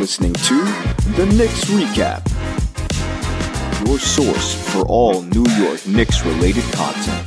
listening to the Knicks Recap, your source for all New York Knicks related content.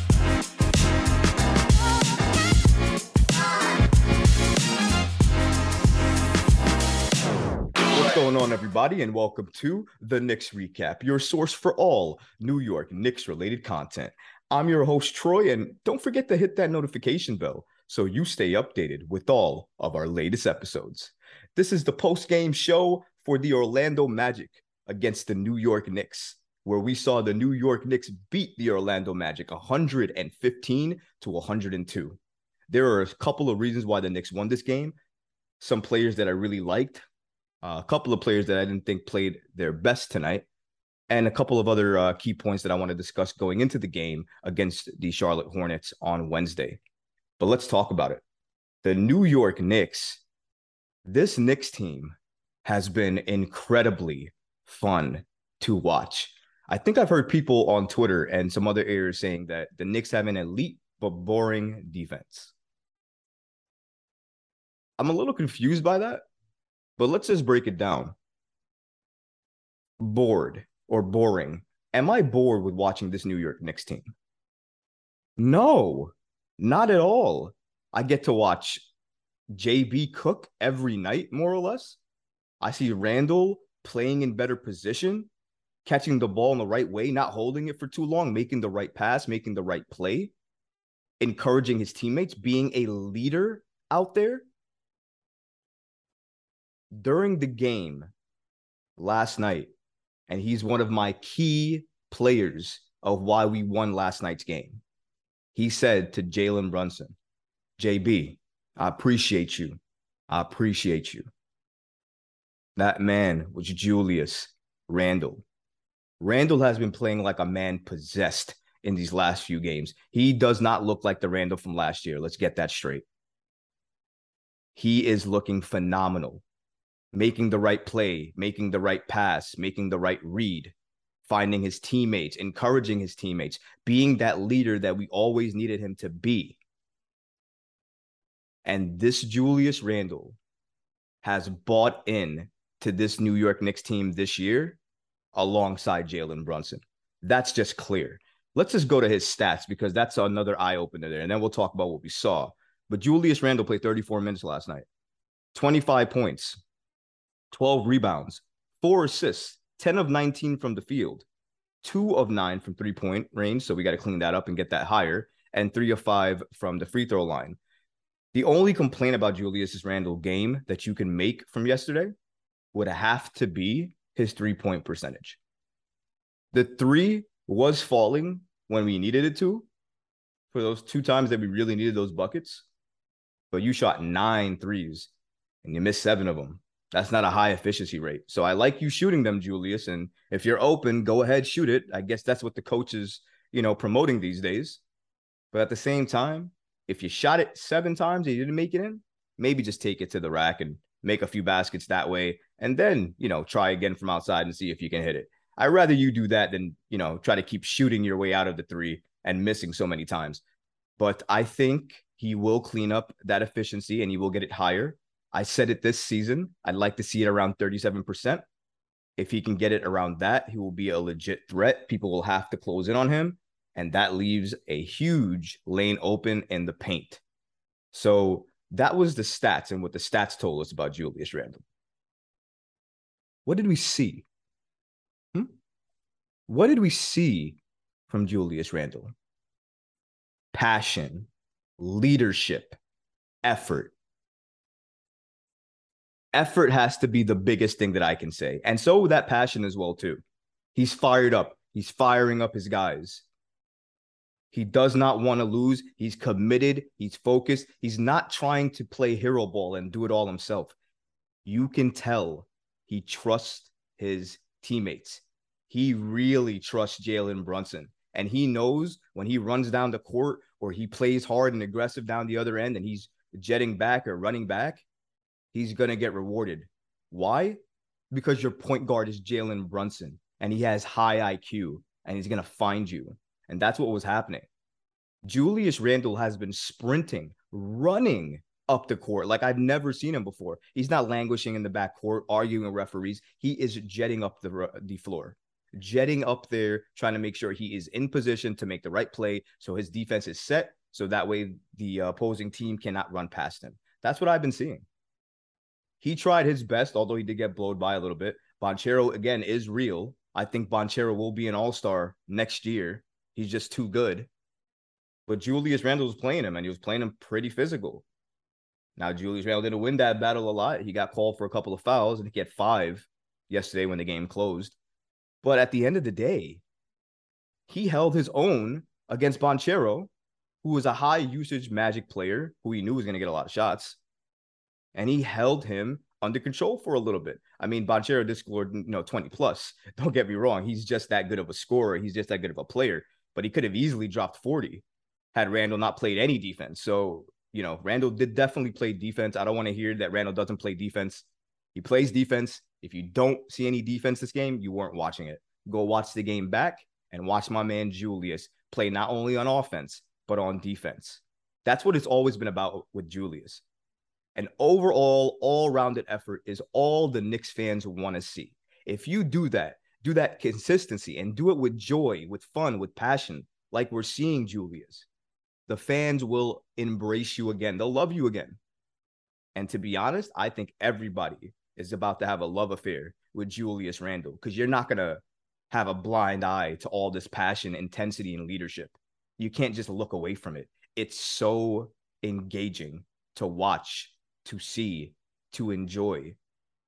What's going on, everybody, and welcome to the Knicks Recap, your source for all New York Knicks related content. I'm your host, Troy, and don't forget to hit that notification bell so you stay updated with all of our latest episodes. This is the post game show for the Orlando Magic against the New York Knicks, where we saw the New York Knicks beat the Orlando Magic 115 to 102. There are a couple of reasons why the Knicks won this game. Some players that I really liked, uh, a couple of players that I didn't think played their best tonight, and a couple of other uh, key points that I want to discuss going into the game against the Charlotte Hornets on Wednesday. But let's talk about it. The New York Knicks, this Knicks team has been incredibly fun to watch. I think I've heard people on Twitter and some other areas saying that the Knicks have an elite but boring defense. I'm a little confused by that, but let's just break it down. Bored or boring. Am I bored with watching this New York Knicks team? No, not at all. I get to watch JB Cook every night, more or less. I see Randle playing in better position, catching the ball in the right way, not holding it for too long, making the right pass, making the right play, encouraging his teammates, being a leader out there. During the game last night, and he's one of my key players of why we won last night's game. He said to Jalen Brunson, JB, I appreciate you. I appreciate you. That man was Julius Randle. Randle has been playing like a man possessed in these last few games. He does not look like the Randle from last year. Let's get that straight. He is looking phenomenal, making the right play, making the right pass, making the right read, finding his teammates, encouraging his teammates, being that leader that we always needed him to be. And this Julius Randle has bought in to this New York Knicks team this year alongside Jalen Brunson. That's just clear. Let's just go to his stats because that's another eye opener there. And then we'll talk about what we saw. But Julius Randle played 34 minutes last night, 25 points, 12 rebounds, four assists, 10 of 19 from the field, two of nine from three point range. So we got to clean that up and get that higher, and three of five from the free throw line. The only complaint about Julius Randle game that you can make from yesterday would have to be his three point percentage. The three was falling when we needed it to for those two times that we really needed those buckets, but you shot nine threes and you missed seven of them. That's not a high efficiency rate. So I like you shooting them, Julius. And if you're open, go ahead, shoot it. I guess that's what the coach is, you know, promoting these days. But at the same time, if you shot it seven times and you didn't make it in, maybe just take it to the rack and make a few baskets that way. And then, you know, try again from outside and see if you can hit it. I'd rather you do that than, you know, try to keep shooting your way out of the three and missing so many times. But I think he will clean up that efficiency and he will get it higher. I said it this season. I'd like to see it around 37%. If he can get it around that, he will be a legit threat. People will have to close in on him. And that leaves a huge lane open in the paint. So that was the stats and what the stats told us about Julius Randle. What did we see? Hmm? What did we see from Julius Randle? Passion, leadership, effort, effort has to be the biggest thing that I can say. And so that passion as well too. He's fired up. He's firing up his guys. He does not want to lose. He's committed. He's focused. He's not trying to play hero ball and do it all himself. You can tell he trusts his teammates. He really trusts Jalen Brunson. And he knows when he runs down the court or he plays hard and aggressive down the other end and he's jetting back or running back, he's going to get rewarded. Why? Because your point guard is Jalen Brunson and he has high IQ and he's going to find you. And that's what was happening. Julius Randle has been sprinting, running up the court like I've never seen him before. He's not languishing in the back court, arguing with referees. He is jetting up the the floor, jetting up there, trying to make sure he is in position to make the right play, so his defense is set, so that way the uh, opposing team cannot run past him. That's what I've been seeing. He tried his best, although he did get blowed by a little bit. Banchero again is real. I think Banchero will be an All Star next year. He's just too good. But Julius Randle was playing him, and he was playing him pretty physical. Now, Julius Randle didn't win that battle a lot. He got called for a couple of fouls, and he had five yesterday when the game closed. But at the end of the day, he held his own against Banchero, who was a high usage Magic player who he knew was going to get a lot of shots. And he held him under control for a little bit. I mean, Banchero did score, you know, 20 plus. Don't get me wrong. He's just that good of a scorer. He's just that good of a player. But he could have easily dropped 40 had Randle not played any defense. So you know, Randle did definitely play defense. I don't want to hear that Randle doesn't play defense. He plays defense. If you don't see any defense this game, you weren't watching it. Go watch the game back and watch my man Julius play not only on offense, but on defense. That's what it's always been about with Julius. An overall, all rounded effort is all the Knicks fans want to see. If you do that, do that consistency and do it with joy, with fun, with passion, like we're seeing Julius, the fans will embrace you again. They'll love you again. And to be honest, I think everybody is about to have a love affair with Julius Randle because you're not going to have a blind eye to all this passion, intensity, and leadership. You can't just look away from it. It's so engaging to watch, to see, to enjoy.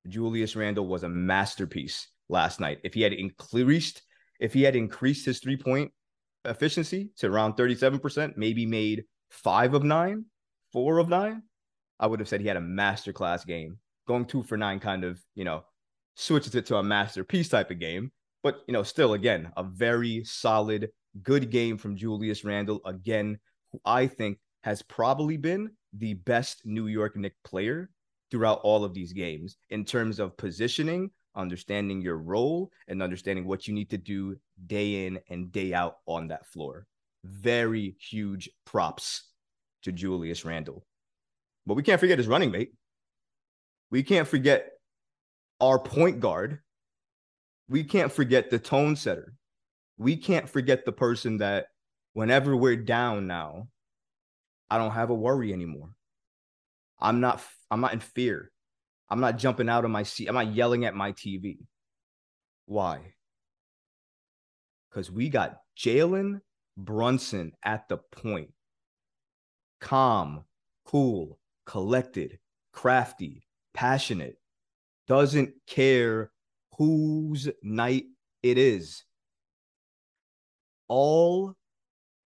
Julius Randle was a masterpiece last night. If he had increased, if he had increased his three point efficiency to around 37%, maybe made five of nine, four of nine, I would have said he had a masterclass game. Going two for nine kind of, you know, switches it to a masterpiece type of game. But, you know, still, again, a very solid, good game from Julius Randle. Again, who I think has probably been the best New York Knicks player throughout all of these games in terms of positioning, understanding your role and understanding what you need to do day in and day out on that floor. Very huge props to Julius Randle. But we can't forget his running mate. We can't forget our point guard. We can't forget the tone setter. We can't forget the person that whenever we're down now, I don't have a worry anymore. I'm not I'm not in fear. I'm not jumping out of my seat. I'm not yelling at my TV. Why? Because we got Jalen Brunson at the point. Calm, cool, collected, crafty, passionate, doesn't care whose night it is. All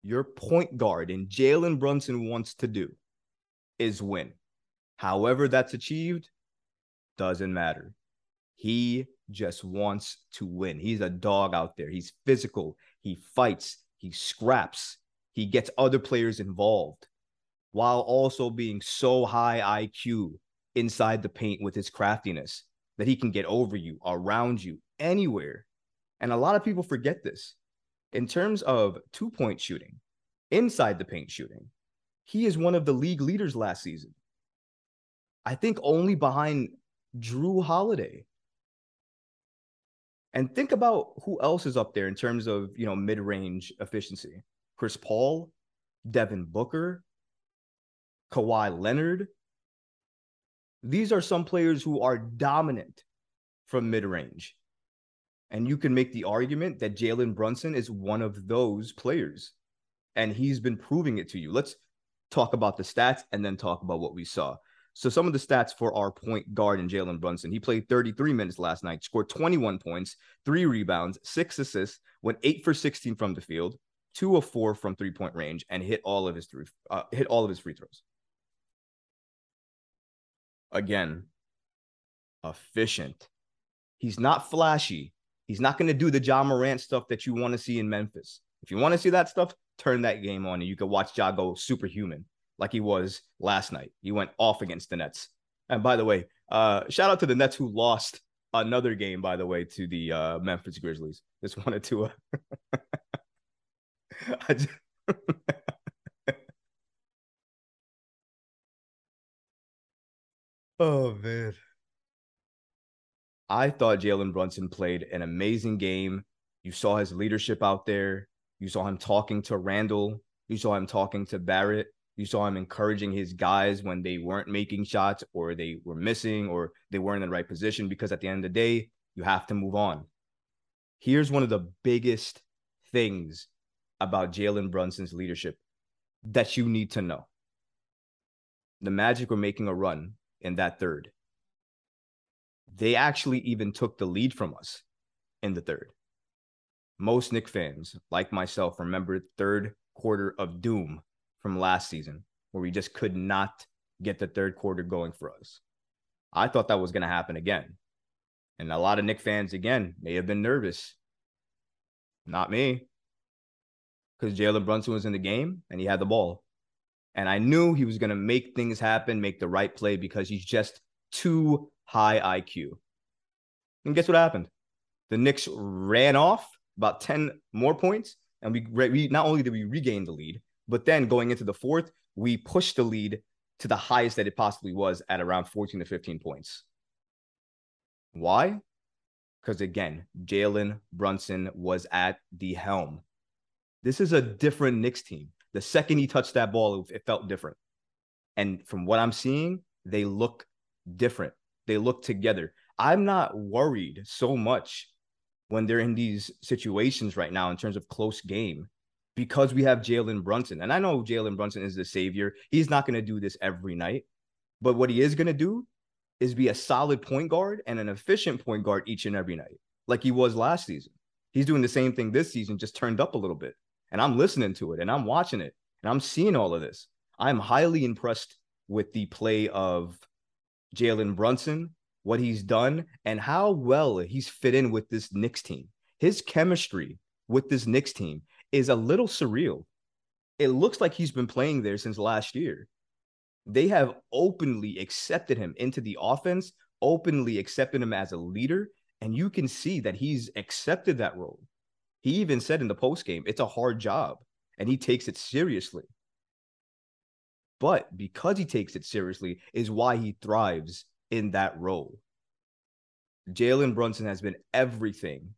your point guard and Jalen Brunson wants to do is win. However, that's achieved, doesn't matter. He just wants to win. He's a dog out there. He's physical. He fights. He scraps. He gets other players involved while also being so high IQ inside the paint with his craftiness that he can get over you, around you, anywhere. And a lot of people forget this. In terms of two point shooting, inside the paint shooting, he is one of the league leaders last season. I think only behind Jrue Holiday. And think about who else is up there in terms of, you know, mid-range efficiency. Chris Paul, Devin Booker, Kawhi Leonard. These are some players who are dominant from mid-range. And you can make the argument that Jalen Brunson is one of those players. And he's been proving it to you. Let's talk about the stats and then talk about what we saw. So some of the stats for our point guard and Jalen Brunson. He played 33 minutes last night, scored 21 points, three rebounds, six assists, went eight for 16 from the field, two of four from three point range, and hit all of his three uh, hit all of his free throws. Again, efficient. He's not flashy. He's not going to do the Ja Morant stuff that you want to see in Memphis. If you want to see that stuff, turn that game on and you can watch Ja go superhuman like he was last night. He went off against the Nets. And by the way, uh, shout out to the Nets who lost another game, by the way, to the uh, Memphis Grizzlies. Just wanted to. Uh... just... Oh man. I thought Jalen Brunson played an amazing game. You saw his leadership out there. You saw him talking to Randle. You saw him talking to Barrett. You saw him encouraging his guys when they weren't making shots or they were missing or they weren't in the right position because at the end of the day, you have to move on. Here's one of the biggest things about Jalen Brunson's leadership that you need to know. The Magic were making a run in that third. They actually even took the lead from us in the third. Most Knick fans, like myself, remember third quarter of doom from last season where we just could not get the third quarter going for us. I thought that was going to happen again. And a lot of Knick fans, again, may have been nervous. Not me. Because Jalen Brunson was in the game and he had the ball. And I knew he was going to make things happen, make the right play because he's just too high IQ. And guess what happened? The Knicks ran off about 10 more points. And we, we not only did we regain the lead, but then going into the fourth, we pushed the lead to the highest that it possibly was at around 14 to 15 points. Why? Because again, Jalen Brunson was at the helm. This is a different Knicks team. The second he touched that ball, it felt different. And from what I'm seeing, they look different. They look together. I'm not worried so much when they're in these situations right now in terms of close game because we have Jalen Brunson. And I know Jalen Brunson is the savior. He's not going to do this every night. But what he is going to do is be a solid point guard and an efficient point guard each and every night, like he was last season. He's doing the same thing this season, just turned up a little bit. And I'm listening to it and I'm watching it and I'm seeing all of this. I'm highly impressed with the play of Jalen Brunson, what he's done, and how well he's fit in with this Knicks team. His chemistry with this Knicks team is a little surreal. It looks like he's been playing there since last year. They have openly accepted him into the offense, openly accepted him as a leader, and you can see that he's accepted that role. He even said in the post game, it's a hard job, and he takes it seriously. But because he takes it seriously, is why he thrives in that role. Jalen Brunson has been everything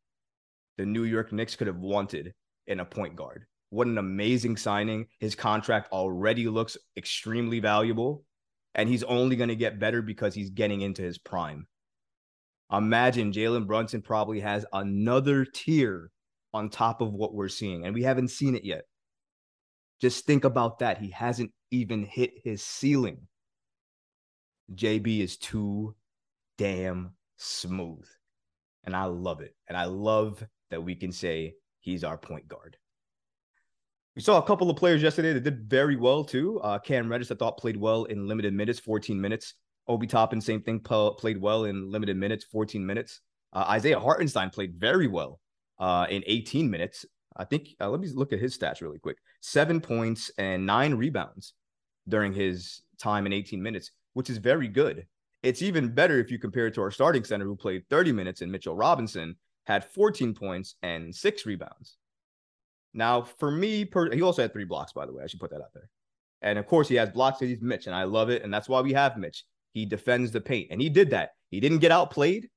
the New York Knicks could have wanted in a point guard. What an amazing signing. His contract already looks extremely valuable, and he's only going to get better because he's getting into his prime. Imagine Jalen Brunson probably has another tier on top of what we're seeing, and we haven't seen it yet. Just think about that. He hasn't even hit his ceiling. JB is too damn smooth. And I love it. And I love that we can say he's our point guard. We saw a couple of players yesterday that did very well too. Uh, Cam Reddish, I thought, played well in limited minutes, 14 minutes. Obi Toppin, same thing, played well in limited minutes, 14 minutes. Uh, Isaiah Hartenstein played very well uh, in 18 minutes. I think, uh, let me look at his stats really quick seven points and nine rebounds during his time in 18 minutes, which is very good. It's even better if you compare it to our starting center who played 30 minutes and Mitchell Robinson, had 14 points and six rebounds. Now, for me, per, he also had three blocks, by the way. I should put that out there. And of course, he has blocks because he's Mitch, and I love it. And that's why we have Mitch. He defends the paint, and he did that. He didn't get outplayed.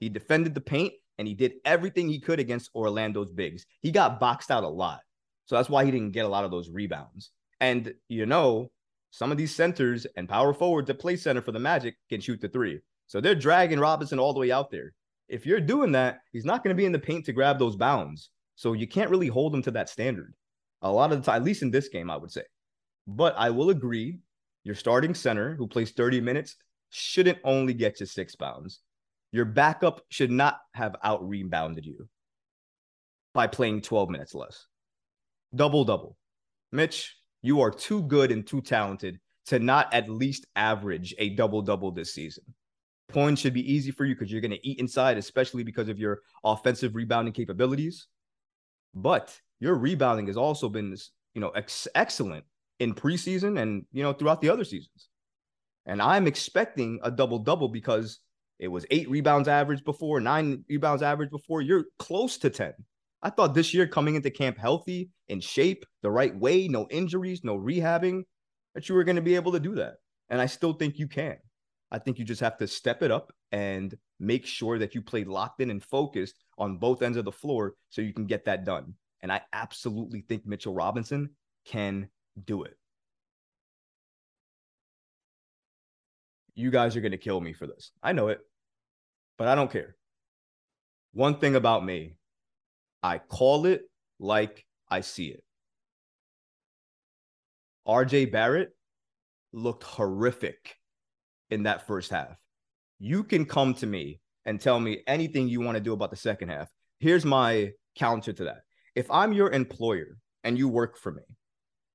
He defended the paint, and he did everything he could against Orlando's bigs. He got boxed out a lot. So that's why he didn't get a lot of those rebounds. And, you know, some of these centers and power forwards that play center for the Magic can shoot the three. So they're dragging Robinson all the way out there if you're doing that, he's not going to be in the paint to grab those bounds. So you can't really hold him to that standard. A lot of the time, at least in this game, I would say. But I will agree, your starting center who plays 30 minutes shouldn't only get you six bounds. Your backup should not have out rebounded you by playing 12 minutes less. Double double. Mitch, you are too good and too talented to not at least average a double double this season. Points should be easy for you because you're going to eat inside, especially because of your offensive rebounding capabilities. But your rebounding has also been, you know, ex- excellent in preseason and you know throughout the other seasons. And I'm expecting a double double because it was eight rebounds average before, nine rebounds average before. You're close to 10. I thought this year coming into camp healthy, in shape, the right way, no injuries, no rehabbing, that you were going to be able to do that. And I still think you can. I think you just have to step it up and make sure that you play locked in and focused on both ends of the floor so you can get that done. And I absolutely think Mitchell Robinson can do it. You guys are going to kill me for this. I know it, but I don't care. One thing about me, I call it like I see it. RJ Barrett looked horrific in that first half. You can come to me and tell me anything you want to do about the second half. Here's my counter to that. If I'm your employer and you work for me,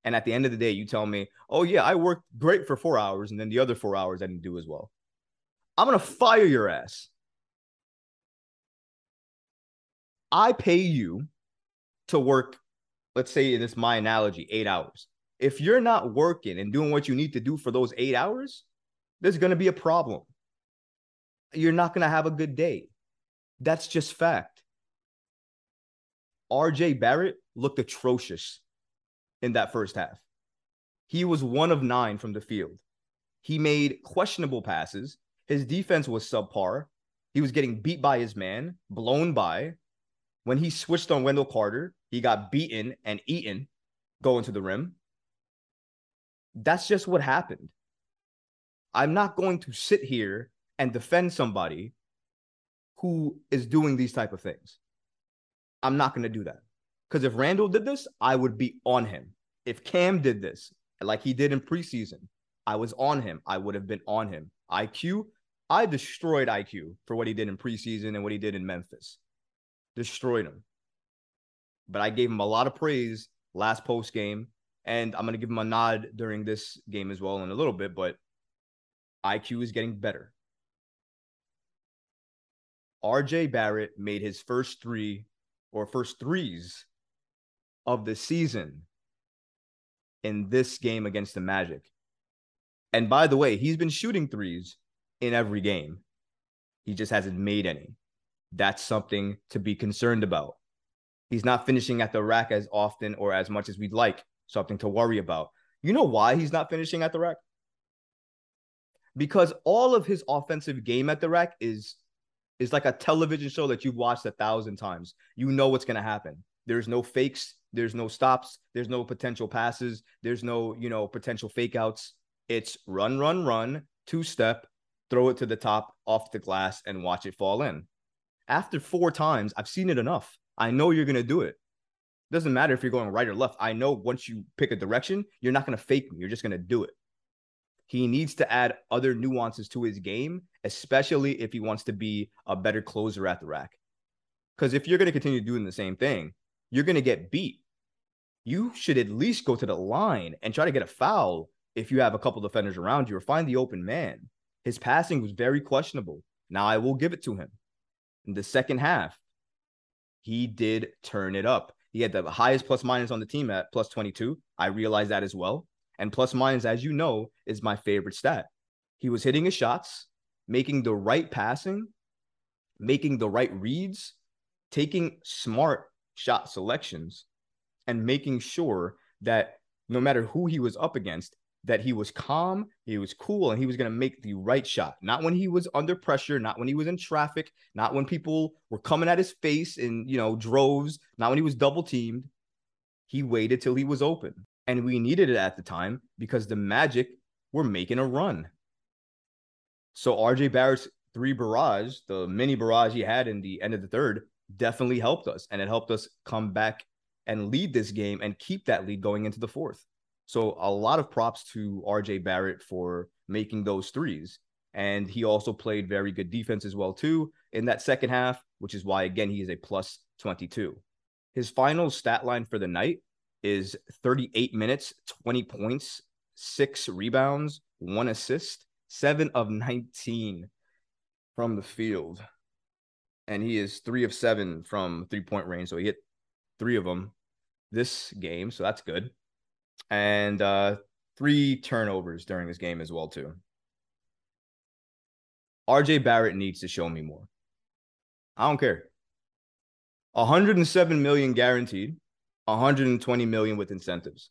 and at the end of the day, you tell me, oh, yeah, I worked great for four hours, and then the other four hours I didn't do as well, I'm going to fire your ass. I pay you to work, let's say, in this my analogy, eight hours. If you're not working and doing what you need to do for those eight hours, there's going to be a problem. You're not going to have a good day. That's just fact. RJ Barrett looked atrocious in that first half. He was one of nine from the field. He made questionable passes. His defense was subpar. He was getting beat by his man, blown by. When he switched on Wendell Carter, he got beaten and eaten going to the rim. That's just what happened. I'm not going to sit here and defend somebody who is doing these type of things. I'm not going to do that. Because if Randle did this, I would be on him. If Cam did this, like he did in preseason, I was on him. I would have been on him. IQ, I destroyed IQ for what he did in preseason and what he did in Memphis. Destroyed him. But I gave him a lot of praise last post game. And I'm going to give him a nod during this game as well in a little bit. But IQ is getting better. RJ Barrett made his first three or first threes of the season in this game against the Magic. And by the way, he's been shooting threes in every game. He just hasn't made any. That's something to be concerned about. He's not finishing at the rack as often or as much as we'd like, something to worry about. You know why he's not finishing at the rack? Because all of his offensive game at the rack is is like a television show that you've watched a thousand times. You know what's going to happen. There's no fakes. There's no stops. There's no potential passes. There's no, you know, potential fake outs. It's run, run, run, two step, throw it to the top off the glass and watch it fall in. After four times, I've seen it enough. I know you're going to do it. Doesn't matter if you're going right or left. I know once you pick a direction, you're not going to fake me. You're just going to do it. He needs to add other nuances to his game, especially if he wants to be a better closer at the rack. Because if you're going to continue doing the same thing, you're going to get beat. You should at least go to the line and try to get a foul if you have a couple defenders around you or find the open man. His passing was very questionable. Now I will give it to him. In the second half, he did turn it up. He had the highest plus minus on the team at plus 22. I realized that as well. And plus minus, as you know, is my favorite stat. He was hitting his shots, making the right passing, making the right reads, taking smart shot selections and making sure that no matter who he was up against, that he was calm, he was cool, and he was going to make the right shot. Not when he was under pressure, not when he was in traffic, not when people were coming at his face in, you know, droves, not when he was double teamed. He waited till he was open. And we needed it at the time because the Magic were making a run. So RJ Barrett's three barrage, the mini barrage he had in the end of the third, definitely helped us. And it helped us come back and lead this game and keep that lead going into the fourth. So a lot of props to RJ Barrett for making those threes. And he also played very good defense as well, too, in that second half, which is why, again, he is a plus 22. His final stat line for the night is 38 minutes, 20 points, six rebounds, one assist, seven of 19 from the field and he is three of seven from three point range. So he hit three of them this game. So that's good. And uh, three turnovers during this game as well, too. RJ Barrett needs to show me more. I don't care. 107 million guaranteed, 120 million with incentives.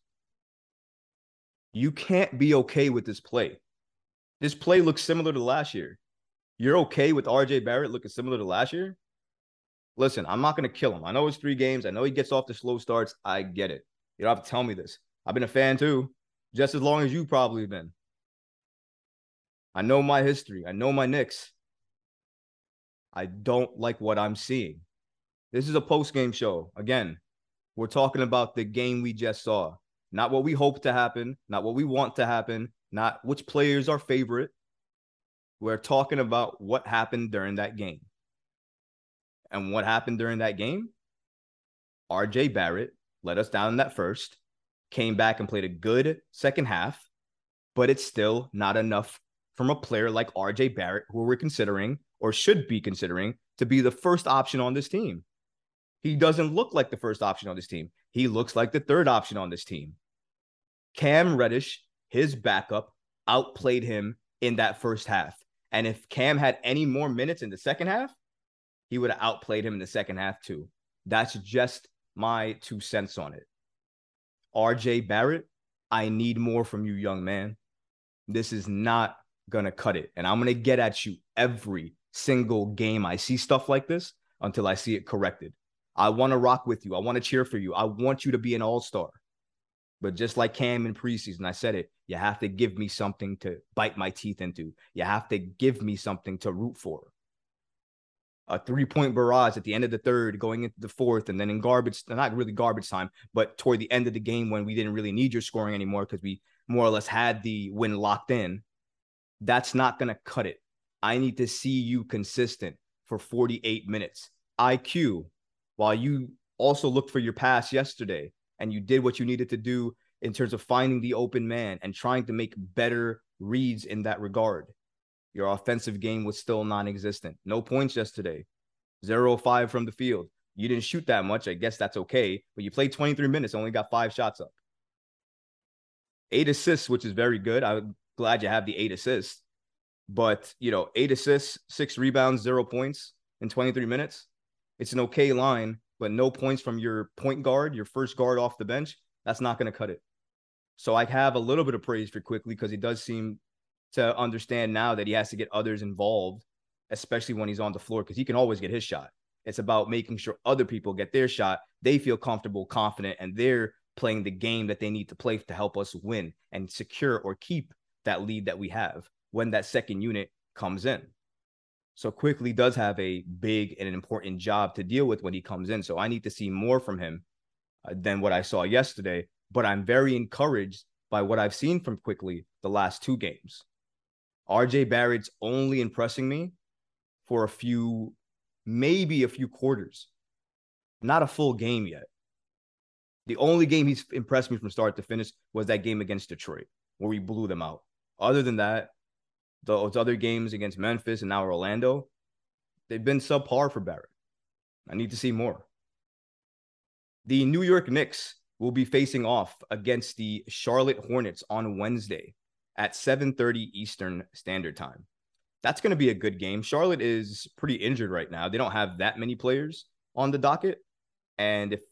You can't be okay with this play. This play looks similar to last year. You're okay with RJ Barrett looking similar to last year? Listen, I'm not going to kill him. I know it's three games. I know he gets off the slow starts. I get it. You don't have to tell me this. I've been a fan too, just as long as you probably been. I know my history. I know my Knicks. I don't like what I'm seeing. This is a post game show. Again, we're talking about the game we just saw, not what we hope to happen, not what we want to happen, not which players are favorite. We're talking about what happened during that game. And what happened during that game? RJ Barrett let us down in that first, came back and played a good second half, but it's still not enough from a player like RJ Barrett, who we're considering or should be considering to be the first option on this team. He doesn't look like the first option on this team. He looks like the third option on this team. Cam Reddish, his backup, outplayed him in that first half. And if Cam had any more minutes in the second half, he would have outplayed him in the second half too. That's just my two cents on it. RJ Barrett, I need more from you, young man. This is not going to cut it. And I'm going to get at you every single game I see stuff like this until I see it corrected. I want to rock with you. I want to cheer for you. I want you to be an all star. But just like Cam in preseason, I said it, you have to give me something to bite my teeth into. You have to give me something to root for. A three point barrage at the end of the third, going into the fourth, and then in garbage, not really garbage time, but toward the end of the game when we didn't really need your scoring anymore because we more or less had the win locked in. That's not going to cut it. I need to see you consistent for 48 minutes. IQ, while you also looked for your pass yesterday and you did what you needed to do in terms of finding the open man and trying to make better reads in that regard. Your offensive game was still non existent. No points yesterday, zero five from the field. You didn't shoot that much. I guess that's okay. But you played 23 minutes, only got five shots up. Eight assists, which is very good. I'm glad you have the eight assists. But, you know, eight assists, six rebounds, zero points in 23 minutes. It's an okay line, but no points from your point guard, your first guard off the bench. That's not going to cut it. So I have a little bit of praise for Quickley because he does seem to understand now that he has to get others involved, especially when he's on the floor, because he can always get his shot. It's about making sure other people get their shot. They feel comfortable, confident, and they're playing the game that they need to play to help us win and secure or keep that lead that we have when that second unit comes in. So Quickley does have a big and an important job to deal with when he comes in. So I need to see more from him uh, than what I saw yesterday. But I'm very encouraged by what I've seen from Quickley the last two games. RJ Barrett's only impressing me for a few, maybe a few quarters, not a full game yet. The only game he's impressed me from start to finish was that game against Detroit, where we blew them out. Other than that, those other games against Memphis and now Orlando, they've been subpar for Barrett. I need to see more. The New York Knicks will be facing off against the Charlotte Hornets on Wednesday at 7:30 Eastern Standard Time. That's going to be a good game. Charlotte is pretty injured right now. They don't have that many players on the docket, and if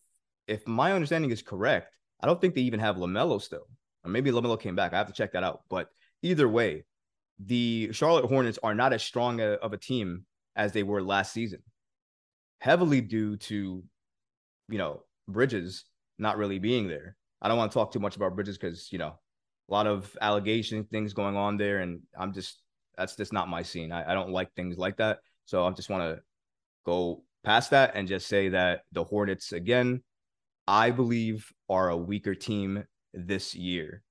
if my understanding is correct, I don't think they even have LaMelo still. Or maybe LaMelo came back. I have to check that out. But either way, the Charlotte Hornets are not as strong a, of a team as they were last season, heavily due to, you know, Bridges not really being there. I don't want to talk too much about Bridges because, you know, a lot of allegation things going on there. And I'm just, that's just not my scene. I, I don't like things like that. So I just want to go past that and just say that the Hornets, again, I believe are a weaker team this year.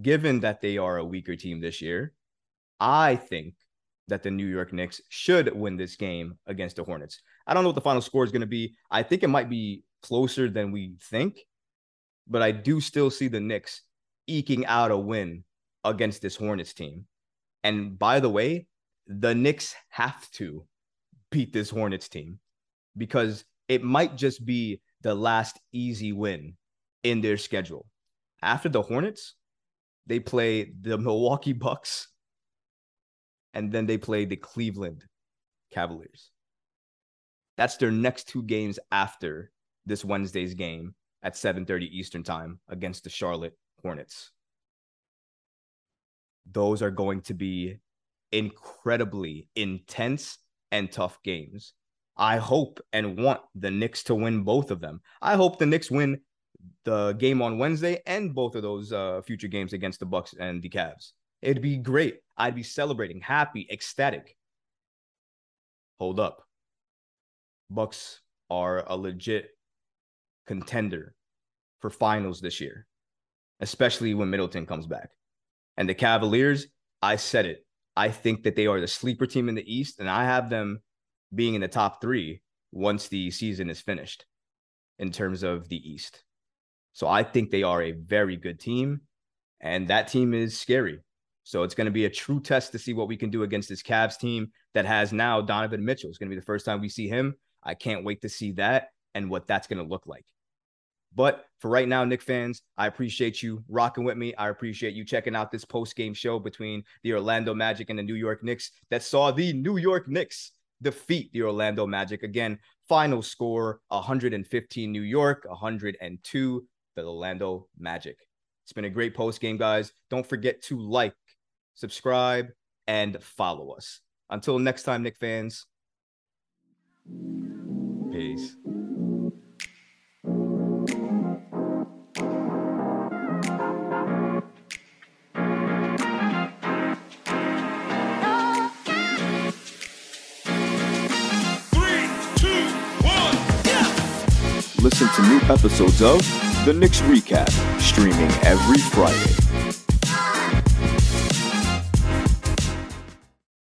Given that they are a weaker team this year, I think that the New York Knicks should win this game against the Hornets. I don't know what the final score is going to be. I think it might be closer than we think, but I do still see the Knicks eking out a win against this Hornets team. And by the way, the Knicks have to beat this Hornets team because it might just be the last easy win in their schedule. After the Hornets, they play the Milwaukee Bucks and then they play the Cleveland Cavaliers. That's their next two games after this Wednesday's game at 7:30 Eastern Time against the Charlotte Hornets. those are going to be incredibly intense and tough games. I hope and want the Knicks to win both of them. I hope the Knicks win the game on Wednesday and both of those uh, future games against the Bucks and the Cavs. It'd be great. I'd be celebrating, happy, ecstatic. Hold up. Bucks are a legit contender for finals this year, especially when Middleton comes back. And the Cavaliers, I said it. I think that they are the sleeper team in the East, and I have them being in the top three once the season is finished in terms of the East. So I think they are a very good team, and that team is scary. So it's going to be a true test to see what we can do against this Cavs team that has now Donovan Mitchell. It's going to be the first time we see him. I can't wait to see that and what that's going to look like. But for right now, Knick fans, I appreciate you rocking with me. I appreciate you checking out this post game show between the Orlando Magic and the New York Knicks that saw the New York Knicks defeat the Orlando Magic. Again, final score 115 New York, 102 the Orlando Magic. It's been a great post game, guys. Don't forget to like, subscribe, and follow us. Until next time, Knick fans. Peace. Listen to new episodes of The Knicks Recap, streaming every Friday.